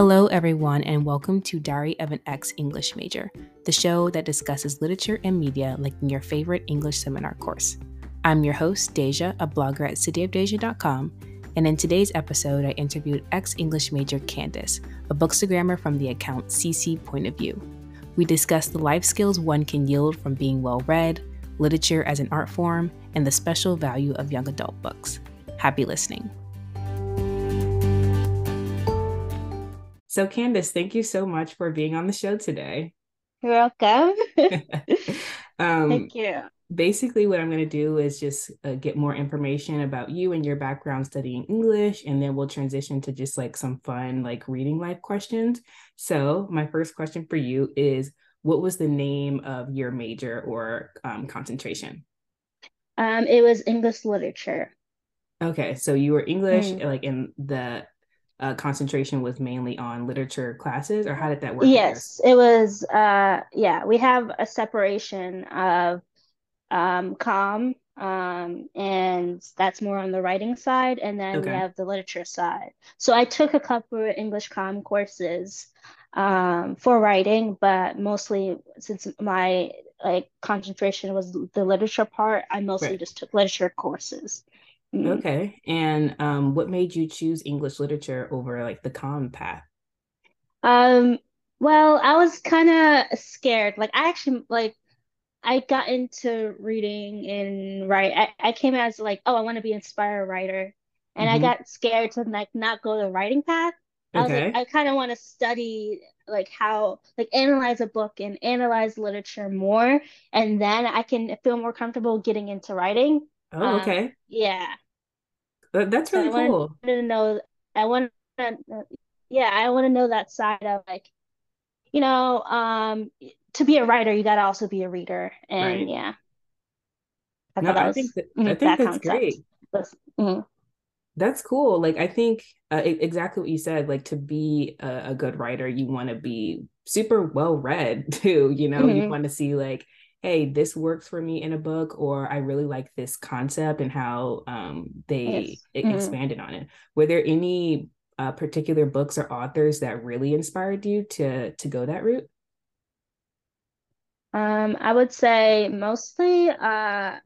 Hello, everyone, and welcome to Diary of an Ex English Major, the show that discusses literature and media like in your favorite English seminar course. I'm your host, Deja, a blogger at cityofdeja.com, and in today's episode, I interviewed ex English major Candace, a bookstagrammer from the account CC Point of View. We discussed the life skills one can yield from being well read, literature as an art form, and the special value of young adult books. Happy listening. So, Candace, thank you so much for being on the show today. You're welcome. um, Thank you. basically, what I'm going to do is just uh, get more information about you and your background studying English, and then we'll transition to just like some fun, like reading life questions. So, my first question for you is What was the name of your major or um, concentration? Um, it was English literature. Okay, so you were English, Mm. like in the uh, concentration was mainly on literature classes, or how did that work? Yes, it was. Uh, yeah, we have a separation of um, com, um, and that's more on the writing side, and then we have the literature side. So I took a couple of English com courses um, for writing, but mostly since my like concentration was the literature part, I mostly Right. just took literature courses. Mm. Okay. And um, what made you choose English literature over like the comm path? Um, well, I was kind of scared. Like I actually like I got into reading and write. I, I came as like, oh, I want to be an inspired writer. And I hmm got scared to like not go the writing path. I was like, Okay. I kind of want to study like how like analyze a book and analyze literature more, and then I can feel more comfortable getting into writing. Oh, Um, okay. yeah. That- That's So I really wanted cool. to know, I want to, yeah, I want to know that side of like you know, um, to be a writer, you gotta also be a reader. And Right. yeah, I No, I think was that I mhm, think that that's concept great. was mhm, That's cool. Like I think uh, exactly what you said. Like to be a, a good writer, you want to be super well read too. You know, you mhm, want to see like, hey, this works for me in a book, or I really like this concept and how um, they yes. mhm. expanded on it. Were there any uh, particular books or authors that really inspired you to to go that route? Um, I would say mostly, uh,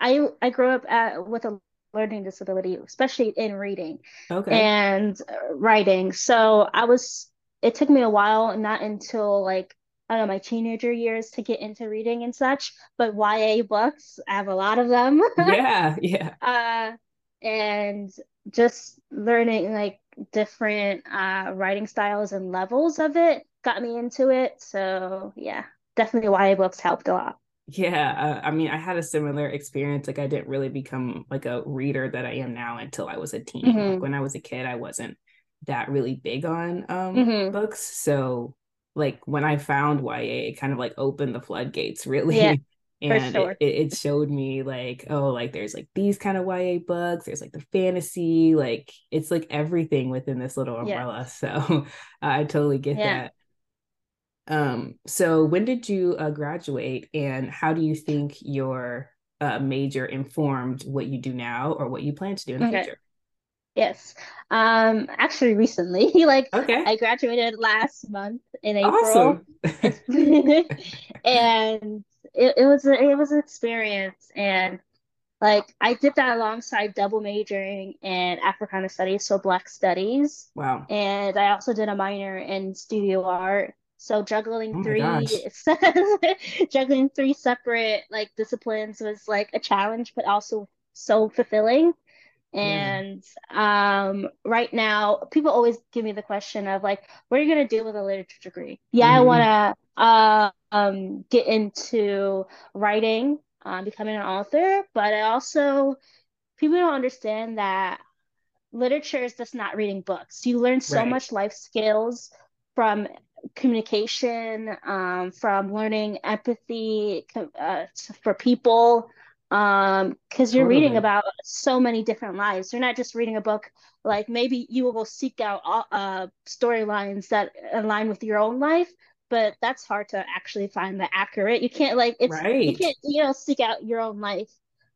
I I grew up at, with a learning disability, especially in reading Okay. and uh, writing. So I was, it took me a while, not until like, I don't know, my teenager years to get into reading and such, but YA books, I have a lot of them. Yeah, yeah. Uh, and just learning like different uh writing styles and levels of it got me into it. So yeah, definitely YA books helped a lot. Yeah, uh, I mean, I had a similar experience. Like, I didn't really become like a reader that I am now until I was a teen. Like, hmm when I was a kid, I wasn't that really big on um hmm books. So, like, when I found YA, it kind of like opened the floodgates, really. for And it, sure. it it showed me like, oh, like there's like these kind of YA books. There's like the fantasy, like it's like everything within this little umbrella. So, I totally get Yeah. that. Um, so when did you uh, graduate and how do you think your uh, major informed what you do now or what you plan to do in the Okay. future? Yes. Um, actually recently, like Okay, I graduated last month in April. awesome. And it, it was a, it was an experience and Like I did that alongside double majoring in Africana Studies, so Black Studies, Wow. and I also did a minor in studio art. So juggling Oh three juggling three separate like disciplines was like a challenge, but also so fulfilling. Yeah. And um, right now, people always give me the question of like, what are you gonna do with a literature degree? Yeah, I hmm wanna uh, um, get into writing, um, becoming an author, but I also people don't understand that literature is just not reading books. You learn so Right. much life skills from communication, um, from learning empathy uh, for people, um, because you're reading about so many different lives. You're not just reading a book, like maybe you will seek out uh, storylines that align with your own life, but that's hard to actually find that accurate. You can't like it's you can't you know seek out your own life.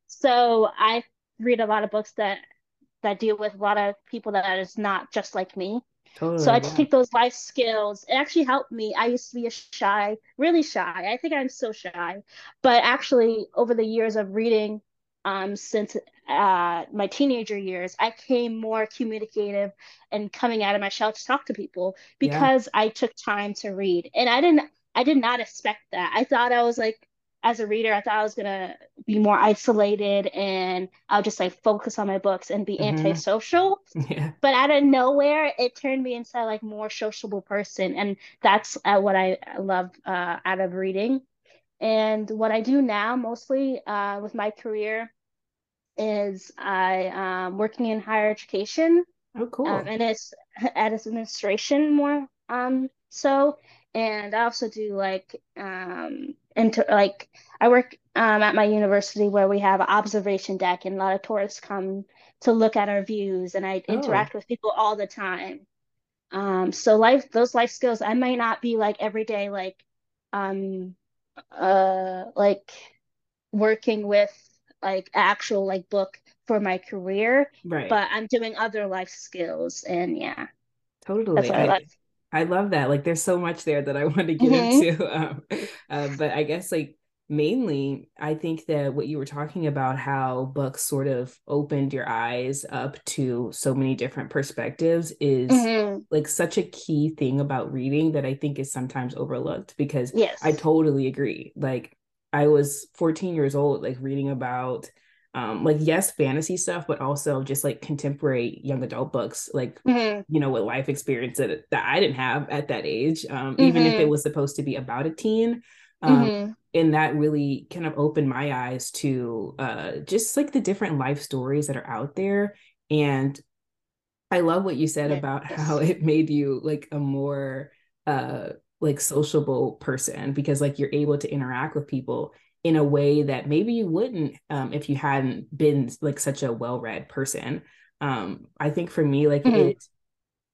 So I read a lot of books that that deal with a lot of people that is not just like me. Totally, so I yeah. think those life skills it actually helped me. I used to be a shy, really shy. I think I'm so shy, but actually over the years of reading, um, since uh, my teenager years, I came more communicative and coming out of my shell to talk to people because yeah. I took time to read, and I didn't. I did not expect that. I thought I was like as a reader, I thought I was gonna be more isolated and I'll just like focus on my books and be mm-hmm. antisocial. Yeah. But out of nowhere, it turned me into like more sociable person, and that's uh, what I love uh, out of reading. And what I do now, mostly uh, with my career, is I um, working in higher education. Oh, cool. Um, and it's at administration more um so and I also do like um into like I work um at my university where we have an observation deck and a lot of tourists come to look at our views and I oh. interact with people all the time. Um so life those life skills I might not be like every day like um uh like working with like actual like book for my career right but i'm doing other life skills and yeah totally I, I love that. Like, there's so much there that I want to get mm-hmm. into. Um, uh, but I guess, like, mainly, I think that what you were talking about, how books sort of opened your eyes up to so many different perspectives, is mm-hmm. like such a key thing about reading that I think is sometimes overlooked because yes. I totally agree. Like, I was 14 years old, like, reading about um, like yes fantasy stuff but also just like contemporary young adult books like mm-hmm. you know with life experience that, that i didn't have at that age um, mm-hmm. even if it mm-hmm. was supposed to be about a teen um, mm-hmm. and that really kind of opened my eyes to uh, just like the different life stories that are out there and i love what you said about how it made you like a more uh like sociable person because like you're able to interact with people in a way that maybe you wouldn't um, if you hadn't been like such a well-read person um, i think for me like mm-hmm. it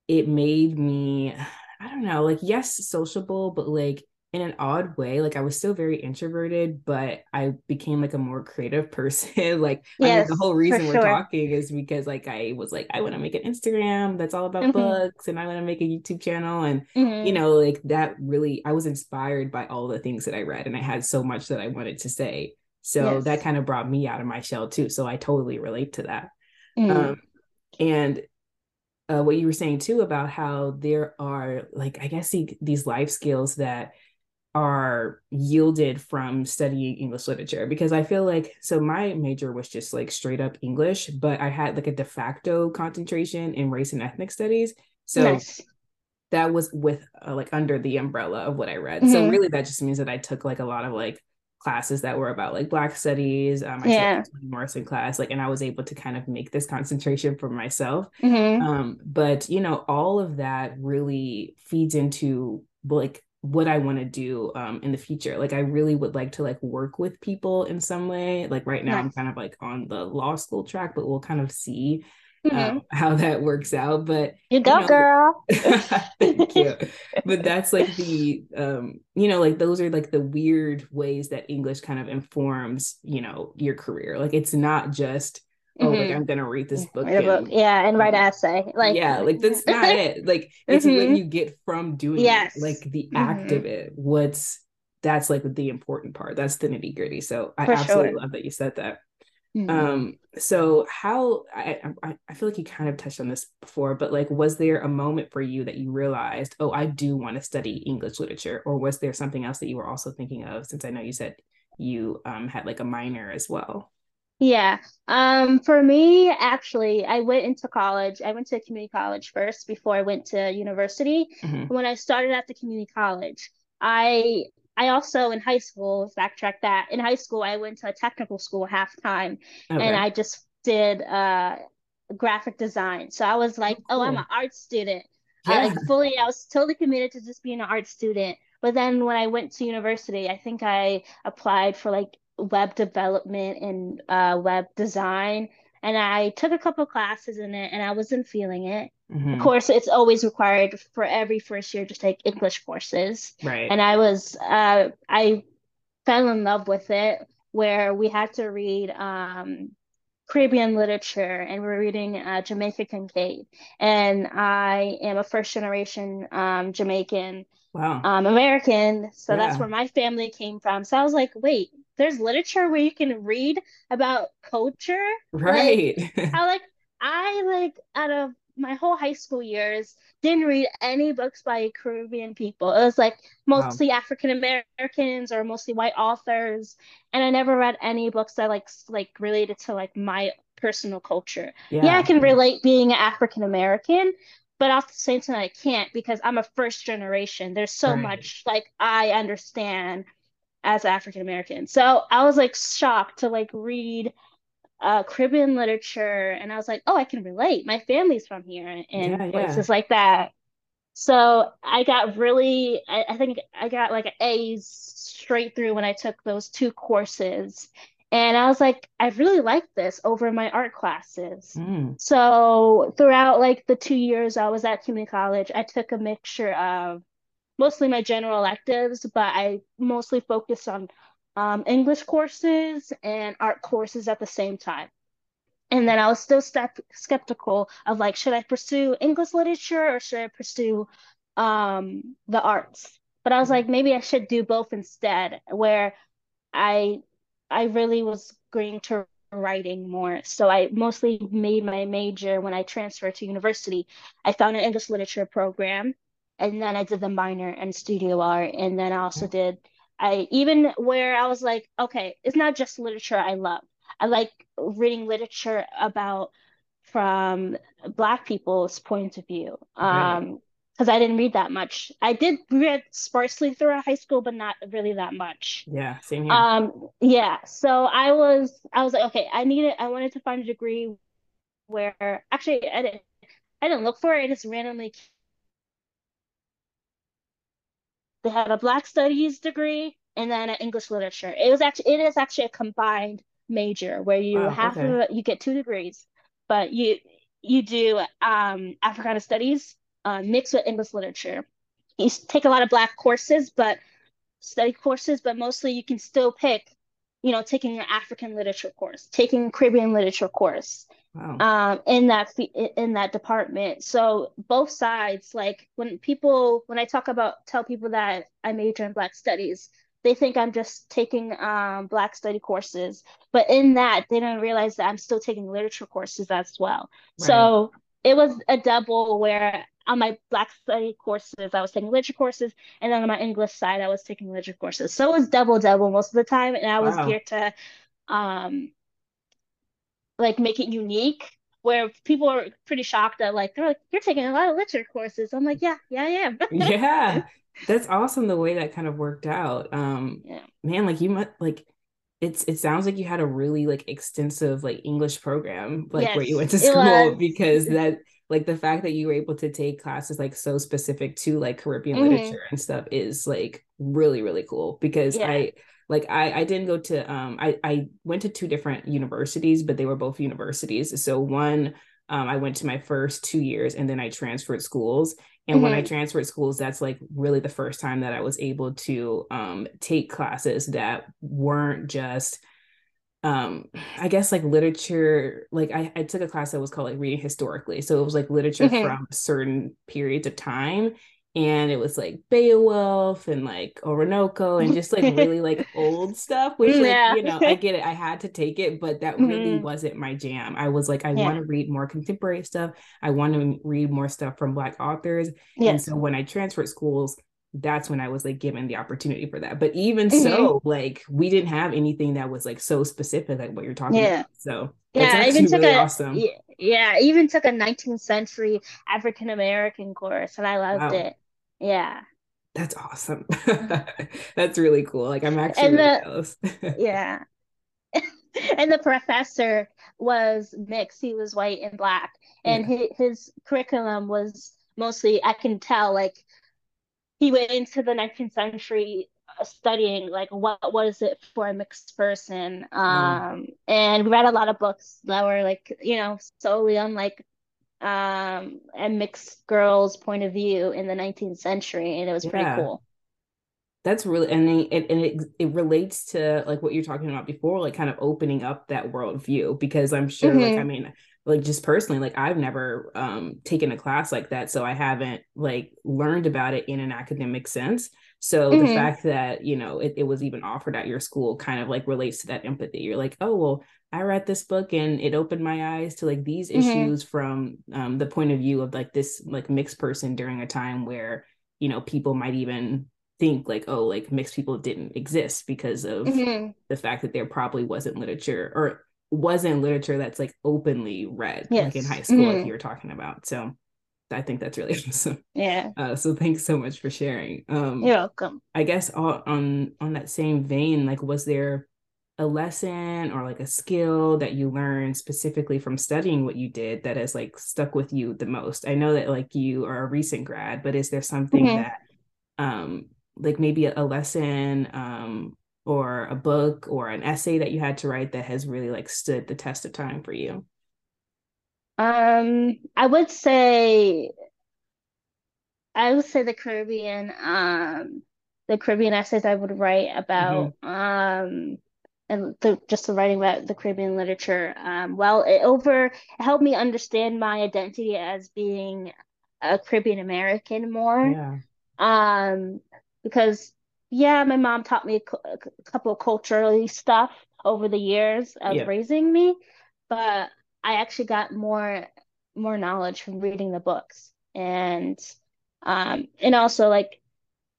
it made me i don't know like yes sociable but like in an odd way like i was still very introverted but i became like a more creative person like yes, I mean, the whole reason we're talking is because like i was like i want to make an instagram that's all about mm-hmm. books and i want to make a youtube channel and mm-hmm. you know like that really i was inspired by all the things that i read and i had so much that i wanted to say so yes. that kind of brought me out of my shell too so i totally relate to that mm-hmm. um, and uh, what you were saying too about how there are like i guess these life skills that are yielded from studying English literature because I feel like so my major was just like straight up English, but I had like a de facto concentration in race and ethnic studies. So nice. that was with uh, like under the umbrella of what I read. Mm-hmm. So really that just means that I took like a lot of like classes that were about like black studies um, I yeah. took Morrison class like and I was able to kind of make this concentration for myself mm-hmm. um, but you know all of that really feeds into like what I want to do um in the future. Like I really would like to like work with people in some way. Like right now nice. I'm kind of like on the law school track, but we'll kind of see um, mm-hmm. um, how that works out. But you go, you know, girl. thank you. but that's like the um, you know, like those are like the weird ways that English kind of informs, you know, your career. Like it's not just oh mm-hmm. like i'm gonna read this book, and, book. yeah and write an essay like yeah like that's not it like it's mm-hmm. what you get from doing yes. it like the act mm-hmm. of it what's that's like the important part that's the nitty gritty so i For absolutely sure. love that you said that mm-hmm. um so how I, I i feel like you kind of touched on this before but like was there a moment for you that you realized oh i do want to study english literature or was there something else that you were also thinking of since i know you said you um had like a minor as well yeah. Um, for me, actually, I went into college. I went to community college first before I went to university. Mm-hmm. When I started at the community college, I I also in high school, backtrack that. In high school, I went to a technical school half time okay. and I just did uh graphic design. So I was like, oh, cool. I'm an art student. Yeah. I like fully I was totally committed to just being an art student. But then when I went to university, I think I applied for like web development and uh, web design. And I took a couple classes in it and I wasn't feeling it. Mm-hmm. Of course, it's always required for every first year to take English courses. Right. And I was, uh, I fell in love with it where we had to read um, Caribbean literature, and we're reading uh, Jamaica Kincaid. And I am a first generation um, Jamaican Wow. um, American, so that's where my family came from. So I was like, wait, there's literature where you can read about culture? Like, Right. I like I like out of my whole high school years didn't read any books by Caribbean people. It was like Wow. mostly African Americans or mostly white authors, and I never read any books that like like related to like my personal culture. Yeah, I Yeah. can relate being African American, but at the same time I can't because I'm a first generation. There's so Right. much like I understand as African American. So I was like shocked to like read uh, Caribbean literature, and I was like, oh, I can relate. My family's from here and Yeah, yeah. places like that. So I got really, I, I think I got like A's straight through when I took those two courses. And I was like, I really like this over my art classes. Mm. So throughout like the two years I was at community college, I took a mixture of mostly my general electives, but I mostly focused on um, English courses and art courses at the same time. And then I was still skeptical of like, should I pursue English literature or should I pursue um, the arts? But I was like, maybe I should do both instead, where I I really was going to writing more. So I mostly made my major when I transferred to university. I found an English literature program, and then I did the minor in studio art, and then I also did I even where I was like, okay, it's not just literature I love. I like reading literature about from Black people's point of view. Um, because I didn't read that much. I did read sparsely throughout high school, but not really that much. Yeah, same here. Um, yeah, so I was I was like, okay, I needed I wanted to find a degree where actually I didn't I didn't look for it, I just randomly they had a Black Studies degree and then an English literature. It was actually it is actually a combined major where you Wow, of okay. it, you get two degrees, but you you do um Africana Studies uh, mixed with English literature. You take a lot of Black courses, but study courses, but mostly you can still pick, you know, taking an African literature course, taking a Caribbean literature course, Wow. um, in that in that department. So both sides, like when people, when I talk about, tell people that I major in Black Studies, they think I'm just taking um, Black study courses, but in that they don't realize that I'm still taking literature courses as well. Right. So it was a double where on my Black study courses, I was taking literature courses, and then on my English side, I was taking literature courses. So it was double double most of the time, and I was Wow. geared to um like make it unique where people are pretty shocked that like they're like you're taking a lot of literature courses. I'm like, yeah, yeah, I am. Yeah. That's awesome the way that kind of worked out. Um, Yeah. man, like you must like it's it sounds like you had a really like extensive like English program like where you went to school because that like the fact that you were able to take classes like so specific to like Caribbean hmm literature and stuff is like really really cool because Yeah. I like I I didn't go to um I I went to two different universities but they were both universities so one um I went to my first two years and then I transferred schools and when I hmm transferred schools, that's like really the first time that I was able to um, take classes that weren't just, um, I guess, like literature. Like I, I took a class that was called like reading historically. So it was like literature hmm from certain periods of time. And it was like Beowulf and like Oroonoko and just like really like old stuff, which like, Yeah. you know, I get it. I had to take it, but that really hmm wasn't my jam. I was like, I want to read more contemporary stuff. I want to read more stuff from Black authors and so when I transferred schools, that's when I was like given the opportunity for that. But even hmm so, like we didn't have anything that was like so specific like what you're talking about. So Yeah. I even took really a awesome. yeah, yeah, I even took a 19th century African American course and I loved Wow. it. Yeah. That's awesome. that's really cool. Like I'm actually And really the jealous. yeah. And the professor was mixed. He was white and black. And yeah. his, his curriculum was mostly, I can tell, like he went into the 19th century uh, studying like what what is it for a mixed person. Um, and we read a lot of books that were like, you know, solely on like um a mixed girl's point of view in the 19th century, and it was pretty Yeah. cool. that's really and it, and it it relates to like what you're talking about before like kind of opening up that worldview because i'm sure mm-hmm. like i mm-hmm. mean like just personally like i've never um taken a class like that so i haven't like learned about it in an academic sense so mm-hmm. the fact that you know it, it was even offered at your school kind of like relates to that empathy you're like oh well i read this book and it opened my eyes to like these mm-hmm. issues from um the point of view of like this like mixed person during a time where you know people might even think like oh like mixed people didn't exist because of mm-hmm. the fact that there probably wasn't literature or wasn't literature that's like openly read yes. like in high school mm-hmm. like you were talking about so i think that's really awesome yeah uh, so thanks so much for sharing um you're welcome i guess on on that same vein like was there a lesson or like a skill that you learned specifically from studying what you did that has like stuck with you the most i know that like you are a recent grad but is there something mm-hmm. that um like maybe a, lesson um, or a book or an essay that you had to write that has really like stood the test of time for you? Um, I would say I would say the Caribbean, um, the Caribbean essays I would write about, mm-hmm. um, and the, just the writing about the Caribbean literature. Um, well, it over it helped me understand my identity as being a Caribbean American more. Yeah. Um, because yeah, my mom taught me a, couple of culturally stuff over the years of yeah. raising me, but I actually got more more knowledge from reading the books and um and also like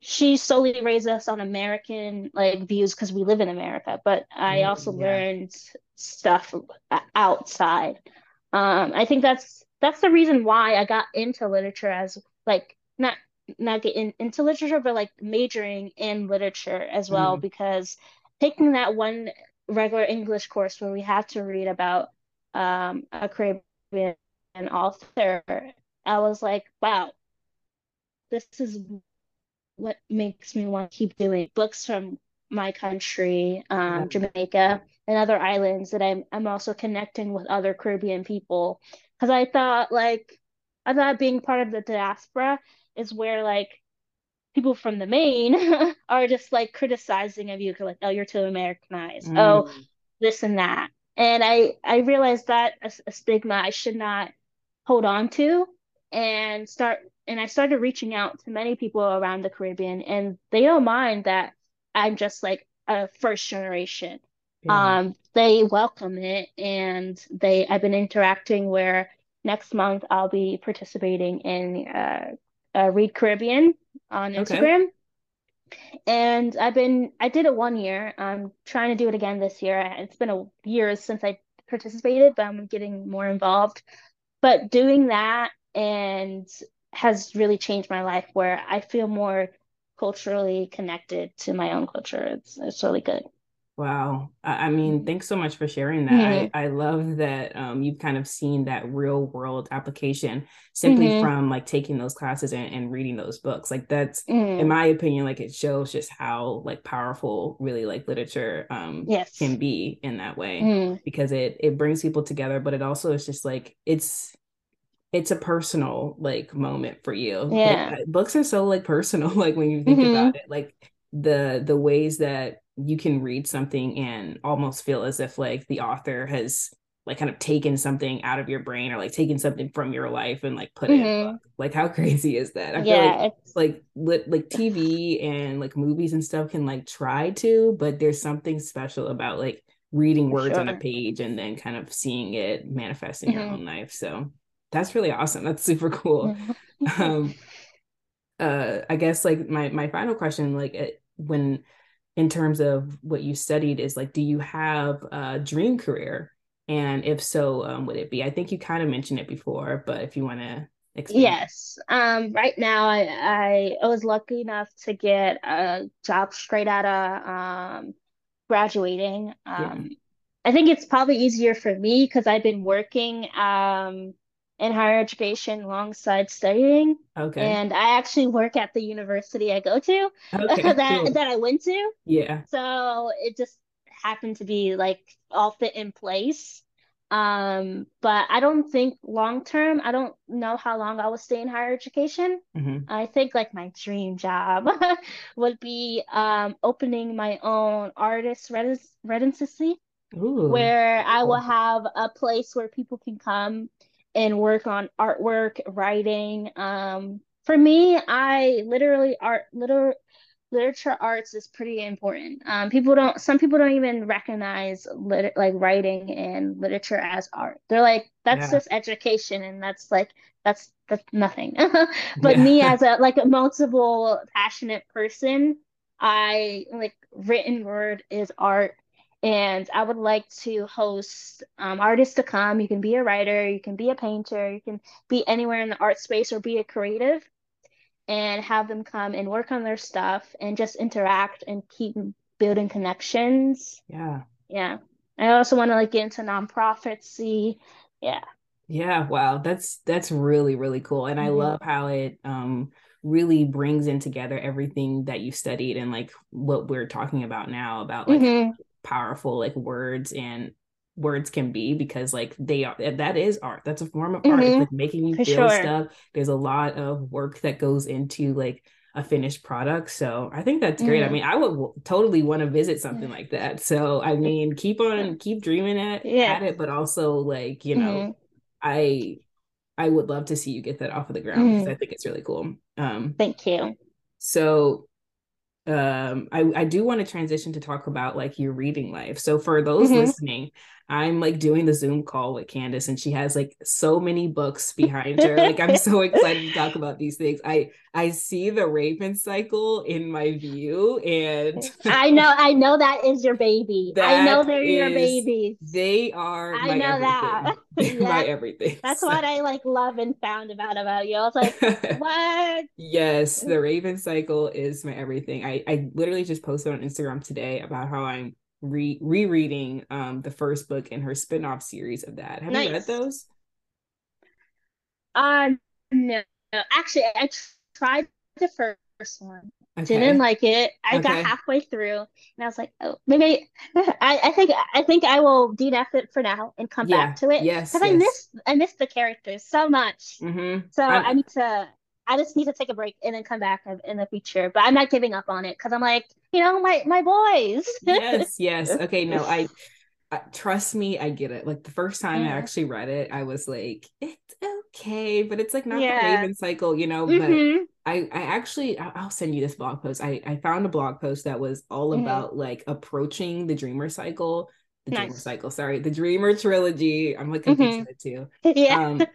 she solely raised us on American like views because we live in America, but I mm, also yeah. learned stuff outside. Um, I think that's that's the reason why I got into literature as like not not get in, into literature, but like majoring in literature as well, mm. because taking that one regular English course where we have to read about um, a Caribbean author, I was like, wow, this is what makes me want to keep doing books from my country, um, Jamaica, and other islands that I'm I'm also connecting with other Caribbean people. Because I thought like I thought being part of the diaspora is where like people from the main are just like criticizing of you like oh you're too americanized. Mm. oh this and that. And i i realized that a, a, stigma i should not hold on to and start and i started reaching out to many people around the caribbean and they don't mind that i'm just like a first generation yeah. um they welcome it and they i've been interacting where next month i'll be participating in uh, uh, Read Caribbean on Instagram. Okay. And I've been, I did it one year. I'm trying to do it again this year. It's been a year since I participated, but I'm getting more involved. But doing that and has really changed my life where I feel more culturally connected to my own culture. It's, it's really good. Wow. I, mean, mm-hmm. thanks so much for sharing that. Mm-hmm. I, I love that um, you've kind of seen that real world application simply mm-hmm. from like taking those classes and, and reading those books. Like that's, in mm-hmm. my opinion, like it shows just how like powerful really like literature um, yes. can be in that way mm-hmm. because it it brings people together, but it also is just like it's it's a personal like moment for you. Yeah. Like, books are so like personal, like when you think mm-hmm. about it, like the the ways that you can read something and almost feel as if like the author has like kind of taken something out of your brain or like taken something from your life and like put mm-hmm. it in mm-hmm. like how crazy is that i yeah, feel like it's... like li- like tv and like movies and stuff can like try to but there's something special about like reading words sure. on a page and then kind of seeing it manifest in mm-hmm. your own life so that's really awesome. That's super cool. Um uh i guess like my my final question like when in terms of what you studied is like do you have a dream career? And if so um, would it be? I think you kind of mentioned it before but if you want to yes. Um, right now I, I, I was lucky enough to get a job straight out of um, graduating. Um, yeah. i think it's probably easier for me because i've been working um, in higher education alongside studying. Okay. And I actually work at the university I go to okay, that cool. that I went to. Yeah. So it just happened to be like all fit in place. Um, but I don't think long term, I don't know how long I will stay in higher education. Mhm. I think like my dream job would be um opening my own artist res residency Ooh, where I will have a place where people can come and work on artwork, writing. Um, for me, I literally art liter literature arts is pretty important. Um, people don't, some people don't even recognize lit like writing and literature as art. They're like, that's Yeah. just education, and that's like that's that's nothing. But Yeah. me as a like a multiple passionate person, I like written word is art. And I would like to host um, artists to come. You can be a writer, you can be a painter, you can be anywhere in the art space or be a creative and have them come and work on their stuff and just interact and keep building connections. Yeah. Yeah. I also want to like get into nonprofits, see. Yeah. Yeah, wow. That's that's really, really cool. And I hmm love how it um really brings in together everything that you studied and like what we're talking about now about like how hmm powerful like words and words can be because like they are that is art. That's a form of art. It's hmm like making you For feel sure. stuff. There's a lot of work that goes into like a finished product. So I think that's great. I hmm mean, I would w- totally want to visit something like that. So I mean, keep on keep dreaming at Yeah. at it, but also like, you know, hmm I I would love to see you get that off of the ground because I hmm think it's really cool. Um, Thank you. so um I, I do want to transition to talk about like your reading life. So for those hmm listening i'm like doing the zoom call with candace and she has like so many books behind her like i'm so excited to talk about these things i i see the raven cycle in my view and I know, I know that is your baby. I know they're your babies. they are I my know that. everything they're my everything That's so what I like love and found about about you. I was like, what? Yes, the Raven cycle is my everything. I I literally just posted on Instagram today about how I'm re rereading um the first book in her spin-off series of that. Have you read those? Uh, no, actually, I tried the first one, didn't like it. I got halfway through, and I was like, oh, maybe I, I think I think I will DNF it for now and come back to it Yes, because I miss I miss the characters so much. Mm-hmm. So I I'm need to. I just need to take a break and then come back in the future. But I'm not giving up on it because I'm like, you know, my my boys. yes, yes. Okay, no, I uh, trust me, I get it. Like the first time I Mm, actually read it, I was like, it's okay, but it's like not the yeah. Raven cycle, you know. But hmm I, I actually, I- I'll send you this blog post. I, I found a blog post that was all hmm about like approaching the Dreamer cycle, the Dreamer cycle. Sorry, the Dreamer trilogy. I'm like confusing hmm the two. Yeah. Um,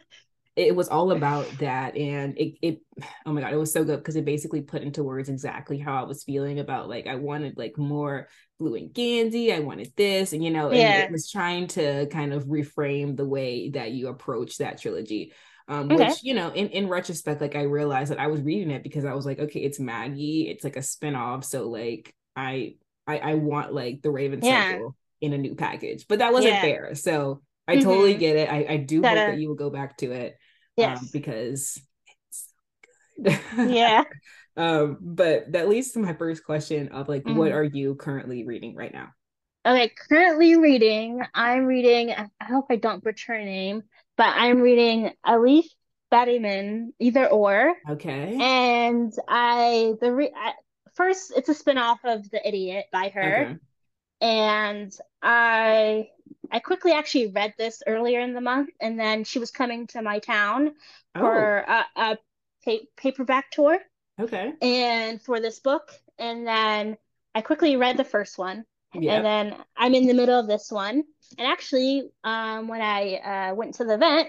it was all about that and it, it oh my god it was so good because it basically put into words exactly how i was feeling about like i wanted like more blue and Gansey i wanted this and you know and it was trying to kind of reframe the way that you approach that trilogy um Okay. which you know in in retrospect like i realized that i was reading it because i was like okay it's maggie it's like a spin-off so like i i, I want like the raven Yeah. cycle in a new package but that wasn't Yeah. fair so I totally hmm get it. I, I do hope that you will go back to it um, because it's good. Yeah. um, but that leads to my first question of like, what hmm are you currently reading right now? Okay. Currently reading. I'm reading. I hope I don't butcher her name, but I'm reading Elif Batuman, either or, Okay. and I the re I, first it's a spin-off of The Idiot by her. Okay. and I I quickly actually read this earlier in the month, and then she was coming to my town Oh, for a, a pa paperback tour okay. and for this book, and then I quickly read the first one, and then I'm in the middle of this one, and actually, um, when I uh, went to the event,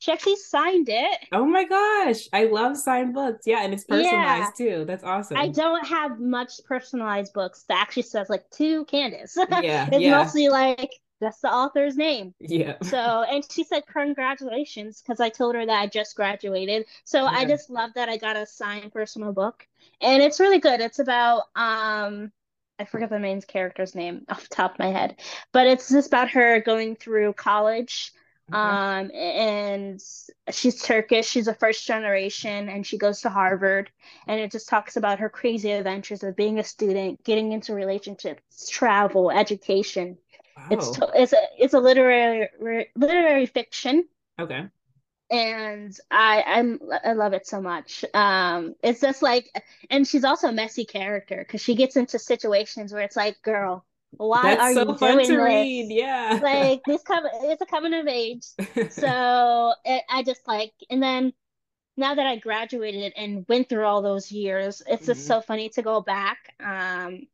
she actually signed it. Oh my gosh. I love signed books. Yeah, and it's Yeah, personalized too. That's awesome. I don't have much personalized books that actually says like to Candace. Yeah, It's yeah, mostly like just the author's name. yeah. So, and she said congratulations because I told her that I just graduated. So I just love that I got a signed personal book. And it's really good. It's about um I forget the main character's name off the top of my head, but it's just about her going through college. Okay. Um, and she's Turkish, she's a first generation, and she goes to Harvard. And it just talks about her crazy adventures of being a student, getting into relationships, travel, education Wow. It's it's a it's a literary literary fiction. Okay. And I I'm I love it so much. Um, it's just like, and she's also a messy character because she gets into situations where it's like, girl, why That's are so you doing to this? Read. Yeah. Like this come it's a coming of age. so it, I just like and then now that I graduated and went through all those years, it's mm-hmm. just so funny to go back. Um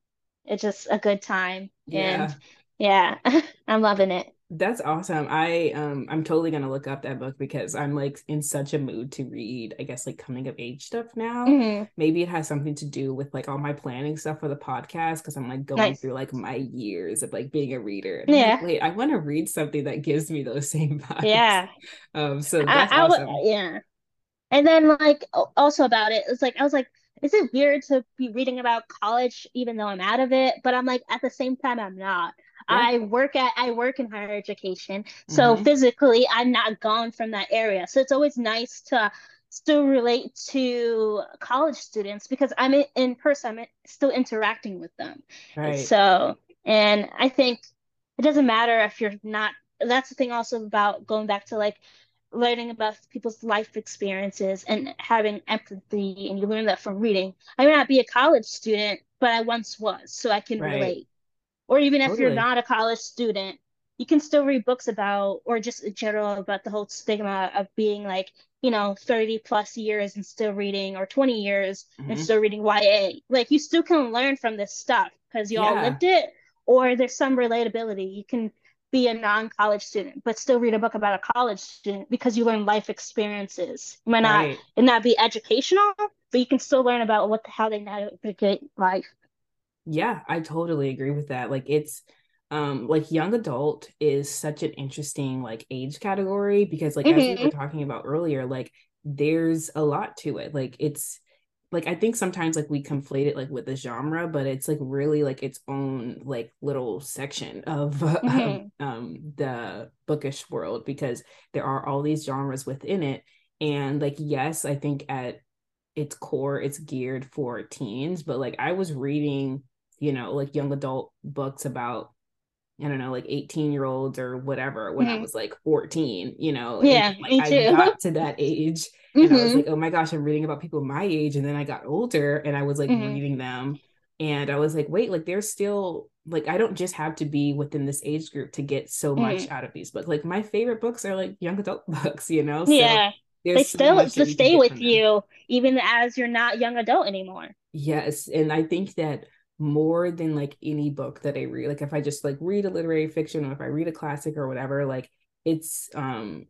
it's just a good time. Yeah. And yeah, I'm loving it. That's awesome. I um I'm totally gonna look up that book because I'm like in such a mood to read, I guess like coming of age stuff now. Mm-hmm. Maybe it has something to do with like all my planning stuff for the podcast because I'm like going nice. through like my years of like being a reader. And yeah. Like, Wait, I want to read something that gives me those same vibes. Yeah. Um so that's I, I awesome. yeah. And then like also about it, it's like I was like, is it weird to be reading about college even though I'm out of it? But I'm like at the same time I'm not I work at I work in higher education. So mm-hmm. physically I'm not gone from that area. So it's always nice to still relate to college students because I'm in, in person, I'm still interacting with them. Right. So, and I think it doesn't matter if you're not, that's the thing also about going back to like learning about people's life experiences and having empathy. And you learn that from reading. I may not be a college student, but I once was, so I can right. relate or even if totally. you're not a college student you can still read books about or just in general about the whole stigma of being like you know 30 plus years and still reading or 20 years mm-hmm. and still reading YA like you still can learn from this stuff because you yeah. all lived it or there's some relatability you can be a non-college student but still read a book about a college student because you learn life experiences it might not right. it not be educational but you can still learn about what the, how they navigate life yeah, I totally agree with that. Like it's um like young adult is such an interesting like age category because like mm-hmm. as we were mm-hmm. talking about earlier, like there's a lot to it. Like it's like I think sometimes like we conflate it like with the genre, but it's like really like its own like little section of, mm-hmm. um the bookish world because there are all these genres within it. And like yes, I think at its core it's geared for teens, but like I was reading you know, like young adult books about I don't know, like 18 year olds or whatever when mm-hmm. I was like 14, you know. Yeah, and, like, I got to that age and mm-hmm. I was mm-hmm. like, oh my gosh, I'm reading about people my age. And then I got older and I was like mm-hmm. reading them. And I was like, wait, like there's still like I don't just have to be within this age group to get so much mm-hmm. out of these books. Like my favorite books are like young adult books, you know? So yeah. They still so stay with you even as you're not young adult anymore. Yes. And I think that more than like any book that I read. Like if I just like read a literary fiction or if I read a classic or whatever, like it's um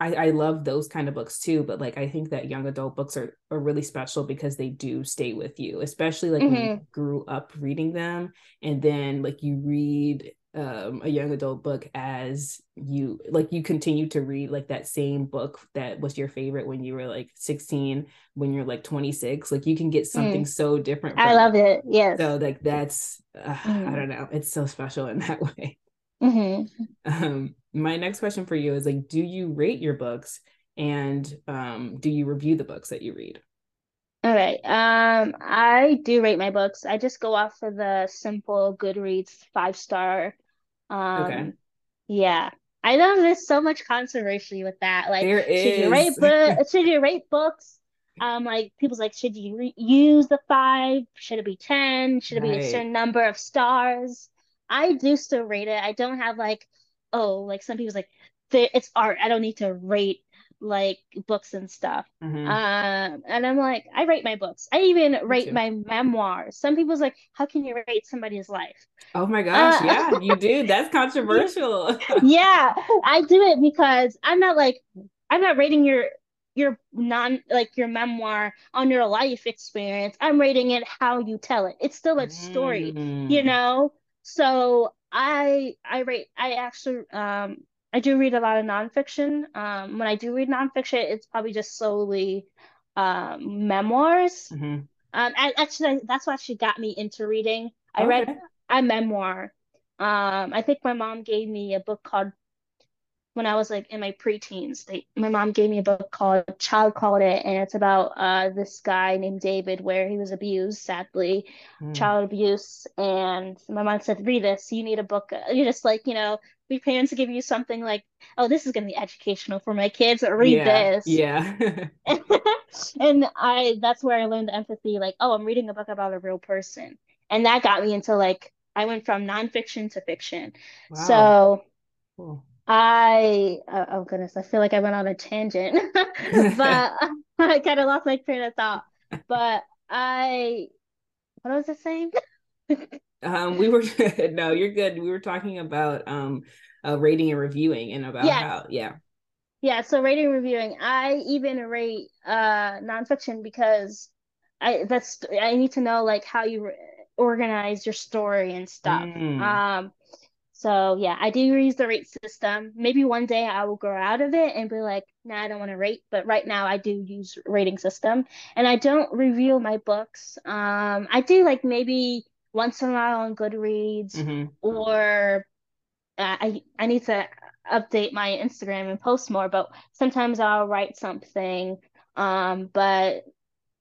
I, I love those kind of books too, but like I think that young adult books are, are really special because they do stay with you, especially like mm-hmm. when you mm-hmm. grew up reading them and then like you read um, a young adult book as you like you continue to read like that same book that was your favorite when you were like 16 when you're like 26 like you can get something mm. so different i love it. it yes so like that's uh, mm. i don't know it's so special in that way mm-hmm. um my next question for you is like do you rate your books and um do you review the books that you read all right. Um, I do rate my books. I just go off of the simple Goodreads five star um, okay. Yeah. I know there's so much controversy with that. Like, there should you rate books? should you rate books? Um, like people's like, should you re- use the five? Should it be ten? Should it right. be a certain number of stars? I do still rate it. I don't have like, oh, like some people's like, it's art. I don't need to rate like books and stuff. Mm-hmm. Um, and I'm like, I write my books. I even write my memoirs. Some people's like, how can you write somebody's life? Oh my gosh, uh, yeah, you do. That's controversial. yeah, I do it because I'm not like I'm not writing your your non like your memoir on your life experience. I'm writing it how you tell it. It's still a story, mm. you know. So I I write I actually um I do read a lot of nonfiction. Um, when I do read nonfiction, it's probably just solely um, memoirs. Mm-hmm. Um, I, actually, that's what actually got me into reading. I okay. read a memoir. Um, I think my mom gave me a book called when I was like in my preteens. They, my mom gave me a book called Child Called It, and it's about uh this guy named David where he was abused, sadly, Mm. child abuse. And my mom said, read this. You need a book. You just like, you know, your parents give you something like, oh, this is gonna be educational for my kids, or read Yeah, this. yeah. And I that's where I learned the empathy, like, oh, I'm reading a book about a real person. And that got me into like I went from nonfiction to fiction. Wow. So Cool. I, oh, oh goodness, I feel like I went on a tangent, but I kind of lost my train of thought. But I, what was I saying? Um, we were no, you're good. We were talking about um uh rating and reviewing and about Yes. how yeah. Yeah, so rating and reviewing. I even rate uh nonfiction because I that's I need to know like how you re- organize your story and stuff. Mm. Um, so yeah, I do use the rate system. Maybe one day I will grow out of it and be like, nah, I don't want to rate, but right now I do use rating system. And I don't review my books. Um, I do like maybe once in a while on Goodreads hmm or uh, I I need to update my Instagram and post more, but sometimes I'll write something. Um, but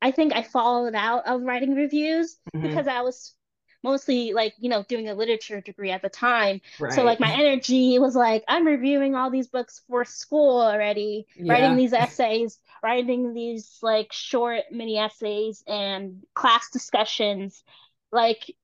I think I followed out of writing reviews hmm because I was mostly like, you know, doing a literature degree at the time. So like my energy was like, I'm reviewing all these books for school already, writing these essays, writing these like short mini essays and class discussions. Like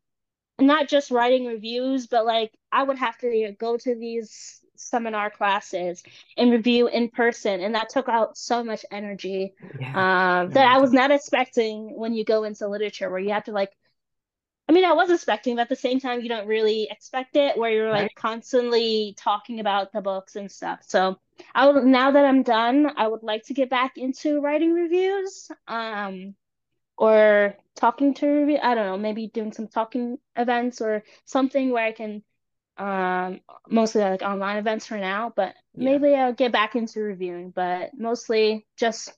not just writing reviews, but like I would have to go to these seminar classes and review in person, and that took out so much energy Yeah. um, that I was not expecting when you go into literature, where you have to like. I mean, I was expecting, but at the same time, you don't really expect it, where you're Right. like constantly talking about the books and stuff. So I would, now that I'm done, I would like to get back into writing reviews. Um, or talking to review. I don't know, maybe doing some talking events or something where I can um mostly like online events for now, but Yeah. maybe I'll get back into reviewing, but mostly just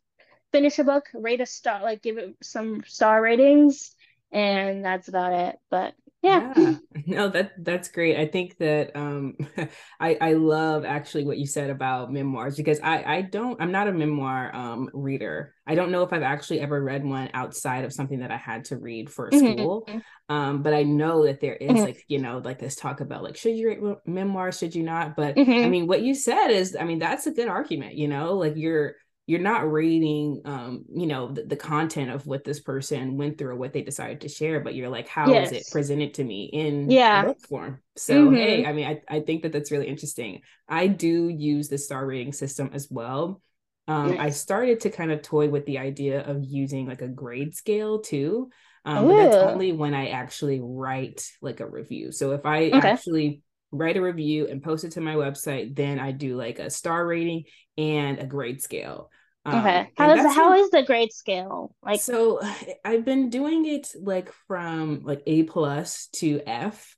finish a book, rate a star, like give it some star ratings, and that's about it. But yeah. Yeah, no, that that's great. I think that um I I love actually what you said about memoirs because I I don't I'm not a memoir um reader. I don't know if I've actually ever read one outside of something that I had to read for school. Mhm. Um, but I know that there is Mhm. like, you know, like this talk about like should you read memoirs, should you not? But I Mhm. mean, what you said is, I mean, that's a good argument, you know, like you're you're not reading um you know the, the content of what this person went through or what they decided to share but you're like how is it presented to me in Yeah. book form? So hey Mhm. i mean I, I think that that's really interesting. I do use the star rating system as well. Um i started to kind of toy with the idea of using like a grade scale too um but that's only when i actually write like a review. So if i Okay. actually write a review and post it to my website then i do like a star rating and a grade scale um Okay. How is how is the grade scale? Like, so I've been doing it like from like A plus to F.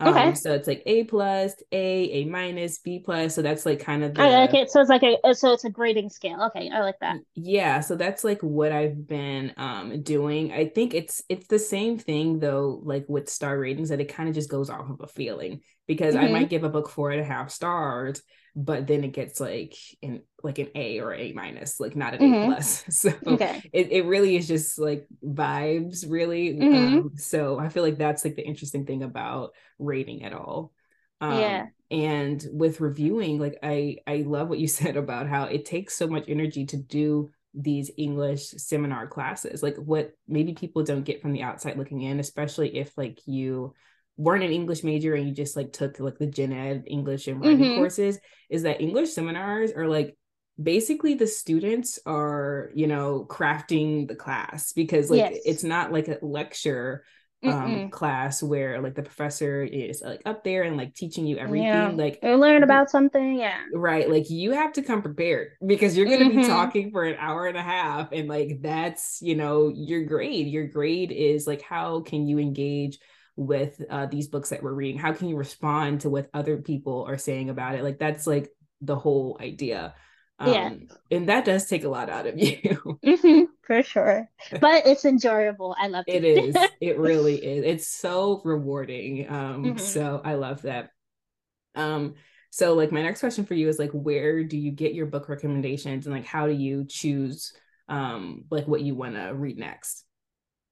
Um, okay. so it's like A plus, A, A minus, B plus. So that's like kind of I like the it. So it's like a so it's a grading scale. Okay, I like that. yeah, so that's like what I've been um doing. I think it's it's the same thing though, like with star ratings, that it kind of just goes off of a feeling because I hmm might give a book four and a half stars, but then it gets like an like an A or A minus, like not an A hmm plus. So Okay. it, it really is just like vibes really hmm um so i feel like that's like the interesting thing about rating at all Yeah. um and with reviewing like i i love what you said about how it takes so much energy to do these english seminar classes like what maybe people don't get from the outside looking in especially if like you weren't an english major and you just like took like the gen ed english and writing hmm courses is that english seminars are like basically the students are you know crafting the class because like Yes. it's not like a lecture um Mm-mm. class where like the professor is like up there and like teaching you Yeah. everything like You learn about something. Yeah. right like you have to come prepared because you're going to be hmm talking for an hour and a half and like that's you know your grade your grade is like how can you engage with uh, these books that we're reading how can you respond to what other people are saying about it like that's like the whole idea Yeah. um and that does take a lot out of you hmm For sure. But it's enjoyable. I love it it. is it really is it's so rewarding um hmm so i love that um So like my next question for you is like where do you get your book recommendations and like how do you choose um like what you want to read next?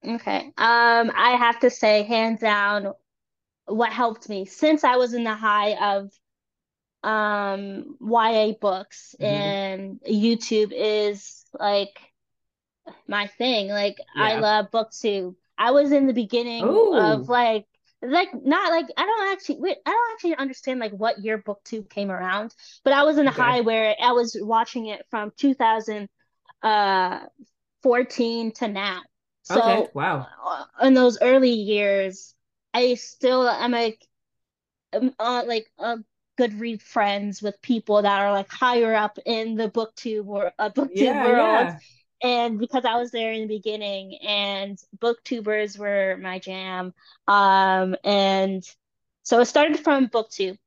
Okay. Um, I have to say, hands down, what helped me since I was in the high of um YA books Mhm. and YouTube is like my thing. Like I love BookTube. I was in the beginning Oh, of like like not like I don't actually wait, I don't actually understand like what year BookTube came around, but I was in a okay. high where I was watching it from 2000 uh 14 to now. Okay. So Wow. uh, in those early years, I still am like um, uh, like uh, good read friends with people that are like higher up in the booktube or uh, booktube Yeah, world. yeah. And because I was there in the beginning, and booktubers were my jam. Um, and so it started from booktube,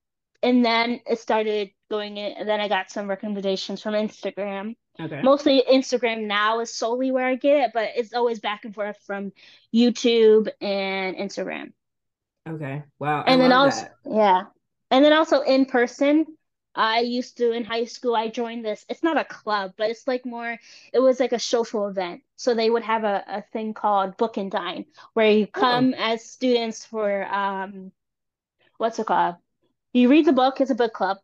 and then it started going in, and then I got some recommendations from Instagram. Okay. Mostly Instagram now is solely where I get it, but it's always back and forth from YouTube and Instagram. Okay. Wow. I And then also, that. yeah. And then also in person, I used to in high school, I joined this. It's not a club, but it's like more, it was like a social event. So they would have a, a thing called Book and Dine, where you Oh, come as students for um, what's it called? You read the book, it's a book club,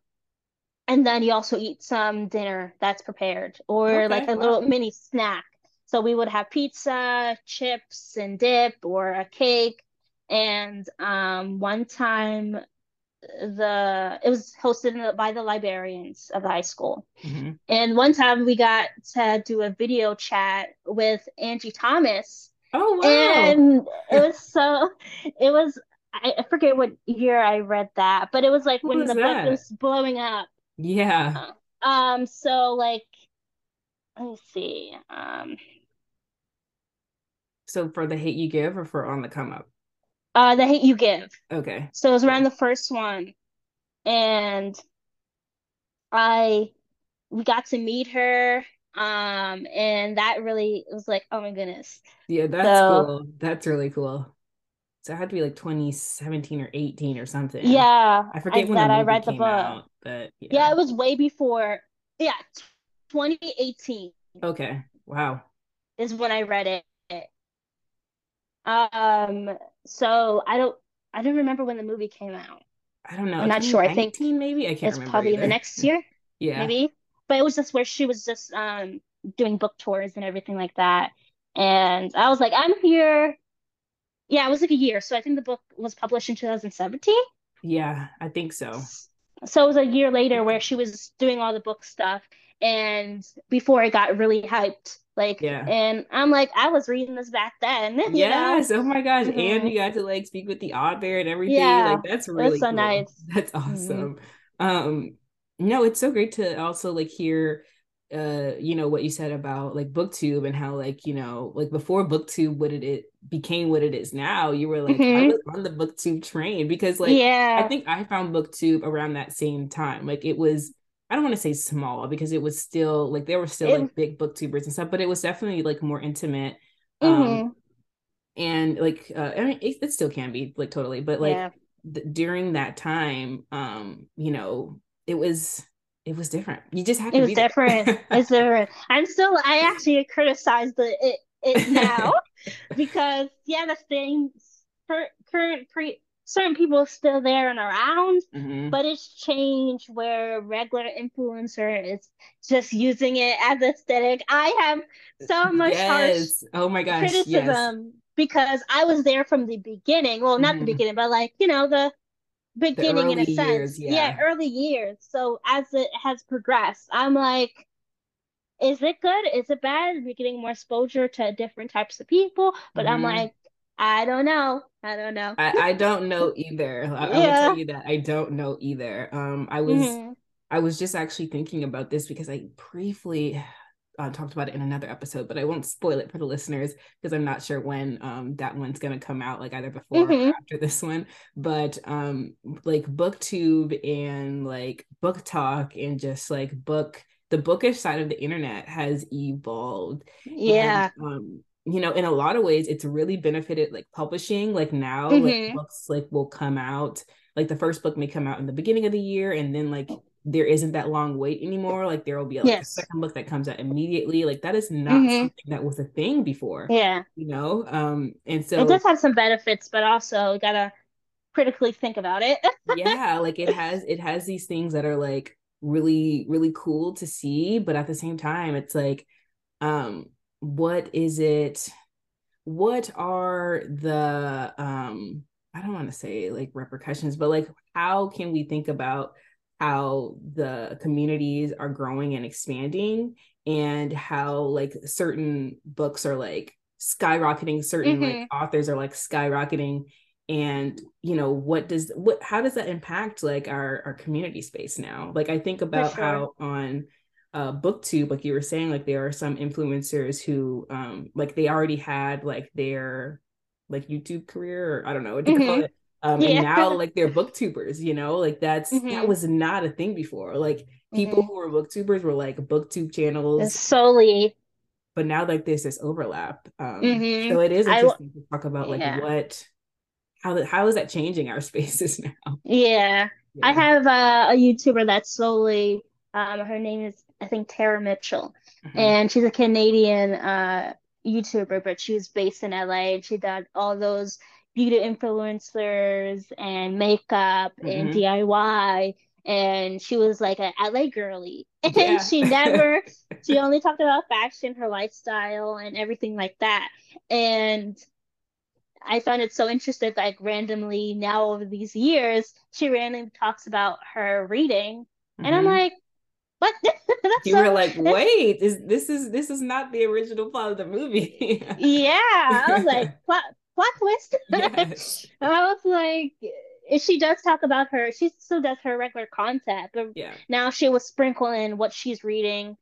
and then you also eat some dinner that's prepared, or like okay. a little mini snack. So we would have pizza, chips, and dip, or a cake. And um, one time the it was hosted in the, by the librarians of the high school. hmm And one time we got to do a video chat with Angie Thomas, Oh, wow. and it was so it was I, I forget what year I read that, but it was like when the book was blowing up. Yeah. Uh, Um, so like let me see. Um, So for the hate you give or for on the come up? uh, The Hate You Give. Okay. So it was around the first one, and I we got to meet her. Um, and that really was like, oh my goodness. Yeah, that's So cool. That's really cool. So it had to be like 2017 or 18 or something. yeah, I I forget when the that I read the book. out, but Yeah, yeah. it was way before. Yeah, 2018 Okay. Wow. is when I read it. Um, so I don't I don't remember when the movie came out. I don't know. I'm not sure. I think 2019 maybe? I can't it's remember probably the next year, Yeah. maybe. But it was just where she was just um doing book tours and everything like that. And I was like, I'm here. Yeah, it was like a year. So I think the book was published in 2017. Yeah, I think so. So it was a year later where she was doing all the book stuff and before it got really hyped. Like, Yeah. and I'm like, I was reading this back then, you know? Yes. Oh my gosh. And hmm you got to like speak with the author and everything. Yeah, Like that's really so cool. nice. That's hmm awesome. Um, no, it's so great to also like hear uh, you know, what you said about like booktube and how like, you know, like before booktube what it, it became what it is now, you were like, I hmm was on the booktube train because like yeah I think I found booktube around that same time. Like it was I don't want to say small because it was still like there were still It, like big booktubers and stuff, but it was definitely like more intimate. Um, hmm and like uh, I mean, it, it still can be like totally, but like Yeah. th- during that time, um, you know, it was it was different. You just had to. It was different. It's different. I'm still, I actually criticize the it it now because yeah, the things per, current pre certain people are still there and around, Mhm. but it's changed where regular influencer is just using it as aesthetic. I have so much harsh Yes. Oh my gosh. Yes. criticism because I was there from the beginning. Well, not the Mhm. beginning, but like, you know, The beginning in a early years. sense. Yeah, Yeah. early years. So as it has progressed, I'm like, is it good? Is it bad? We're getting more exposure to different types of people, but I'm hmm like, I don't know. I don't know. I, I don't know either. I, I will tell you that I don't know either. Um, I was hmm I was just actually thinking about this because I briefly uh, talked about it in another episode, but I won't spoil it for the listeners because I'm not sure when um that one's gonna come out, like either before hmm or after this one. But um, like BookTube and like BookTok and just like book the bookish side of the internet has evolved and Yeah. um you know in a lot of ways it's really benefited like publishing like now like hmm books like will come out like the first book may come out in the beginning of the year and then like there isn't that long wait anymore. Like there will be like yes. a second book that comes out immediately. Like that is not mm-hmm. something that was a thing before. Yeah. You know? Um, and so it does have some benefits, but also gotta critically think about it. yeah, like it has it has these things that are like really, really cool to see, but at the same time, it's like, um, what is it? What are the um I don't want to say like repercussions, but like how can we think about how the communities are growing and expanding and how like certain books are like skyrocketing certain mm-hmm. like authors are like skyrocketing and you know what does what how does that impact like our our community space now like i think about sure. how on uh booktube like you were saying like there are some influencers who um like they already had like their like youtube career or i don't know what do you mm-hmm. call it um, yeah. and now like they're booktubers you know like that's mm-hmm. that was not a thing before like people mm-hmm. who were booktubers were like booktube channels it's solely but now like there's this overlap um mm-hmm. so it is interesting I, to talk about like yeah. what how how is that changing our spaces now yeah, yeah. i have a, a youtuber that's solely um her name is i think tara mitchell mm-hmm. and she's a canadian uh youtuber but she was based in la and she did all those beauty influencers and makeup mm-hmm. and DIY. And she was like an LA girly. And yeah. she never, she only talked about fashion, her lifestyle, and everything like that. And I found it so interesting, like randomly now over these years, she randomly talks about her reading. Mm-hmm. And I'm mm-hmm. like, what? you so, were like, wait, is this is this is not the original plot of the movie? yeah. I was like, plot plot twist. Yes. I was like, she does talk about her. She still does her regular content, but yeah. now she was sprinkling what she's reading.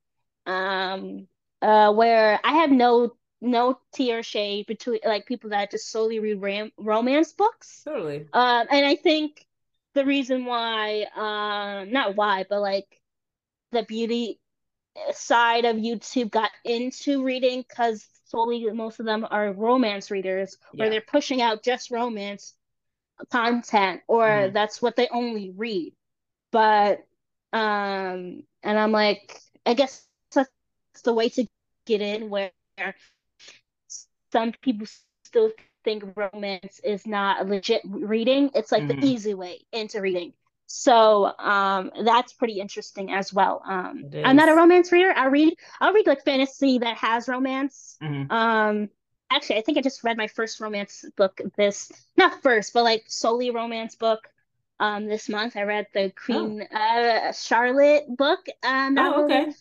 Um, uh, where I have no no tea or shade between like people that just solely read ram- romance books. Totally. Um, and I think the reason why, uh, not why, but like the beauty side of YouTube got into reading because solely most of them are romance readers yeah. where they're pushing out just romance content or mm. that's what they only read but um and i'm like i guess that's the way to get in where some people still think romance is not a legit reading it's like mm. the mm-hmm. easy way into reading so um, that's pretty interesting as well. Um, I'm not a romance reader. I read I'll read like fantasy that has romance. Mm-hmm. Um, actually, I think I just read my first romance book this not first, but like solely romance book. Um, this month I read the Queen oh. uh, Charlotte book uh. Oh, okay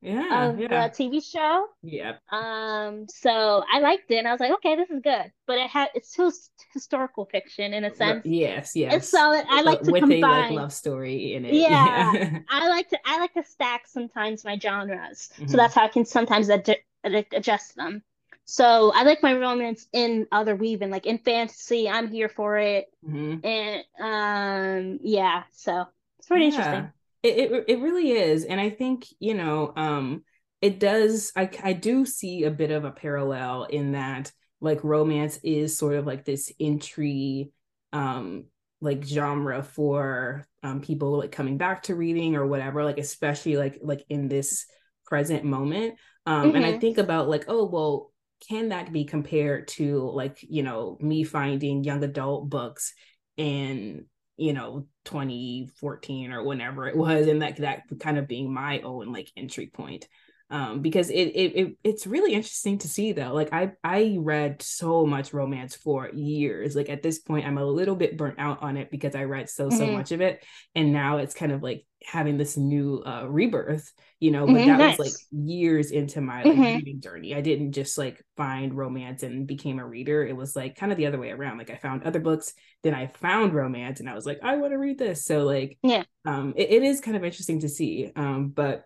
yeah, of yeah. the TV show. Yeah. Um. So I liked it, and I was like, okay, this is good. But it had it's still historical fiction in a sense. Yes, yes. And so I like to with combine. a like love story in it. Yeah, yeah. I like to I like to stack sometimes my genres, mm-hmm. so that's how I can sometimes ad- ad- adjust them. So I like my romance in other weaving, like in fantasy. I'm here for it, mm-hmm. and um, yeah. So it's pretty yeah. interesting. It, it it really is, and I think you know, um, it does. I I do see a bit of a parallel in that, like, romance is sort of like this entry, um, like genre for um people like coming back to reading or whatever. Like, especially like like in this present moment. Um, mm-hmm. and I mm-hmm. think about like, oh well, can that be compared to like you know me finding young adult books and you know 2014 or whenever it was and that that kind of being my own like entry point um because it, it it it's really interesting to see though. Like i i read so much romance for years. Like at this point i'm a little bit burnt out on it because i read so so mm-hmm. much of it. And now it's kind of like having this new uh rebirth you know but mm-hmm, that nice. was like years into my like mm-hmm. reading journey. I didn't just like find romance and became a reader. It was like kind of the other way around. Like i found other books then i found romance and i was like i want to read this. So like yeah. um it, it is kind of interesting to see um but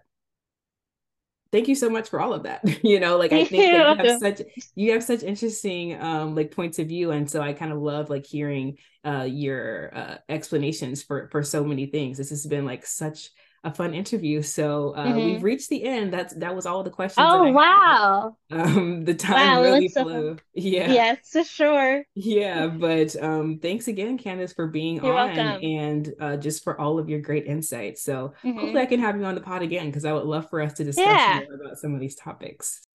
thank you so much for all of that. You know like i think that you have such you have such interesting um like points of view and so i kind of love like hearing uh your uh explanations for for so many things. This has been like such a fun interview. So uh, mm-hmm. we've reached the end. That's that was all the questions. Oh wow! Um, the time wow, really flew. So yeah. Yes, for sure. Yeah, but um, thanks again, Candace, for being You're on welcome. and uh, just for all of your great insights. So mm-hmm. hopefully, I can have you on the pod again because I would love for us to discuss yeah. more about some of these topics.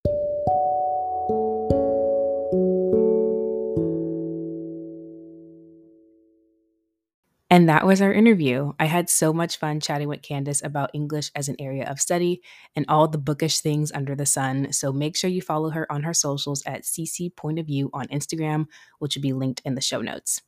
And that was our interview. I had so much fun chatting with Candace about English as an area of study and all the bookish things under the sun. So make sure you follow her on her socials at Cece Point of View on Instagram, which will be linked in the show notes.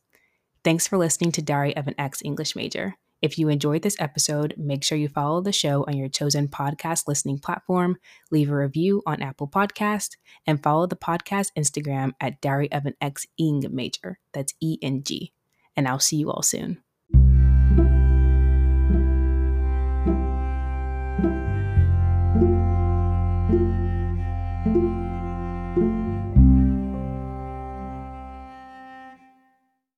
Thanks for listening to Diary of an Ex English Major. If you enjoyed this episode, make sure you follow the show on your chosen podcast listening platform, leave a review on Apple Podcast, and follow the podcast Instagram at Diary of an Ex Eng Major. That's E N G. And I'll see you all soon.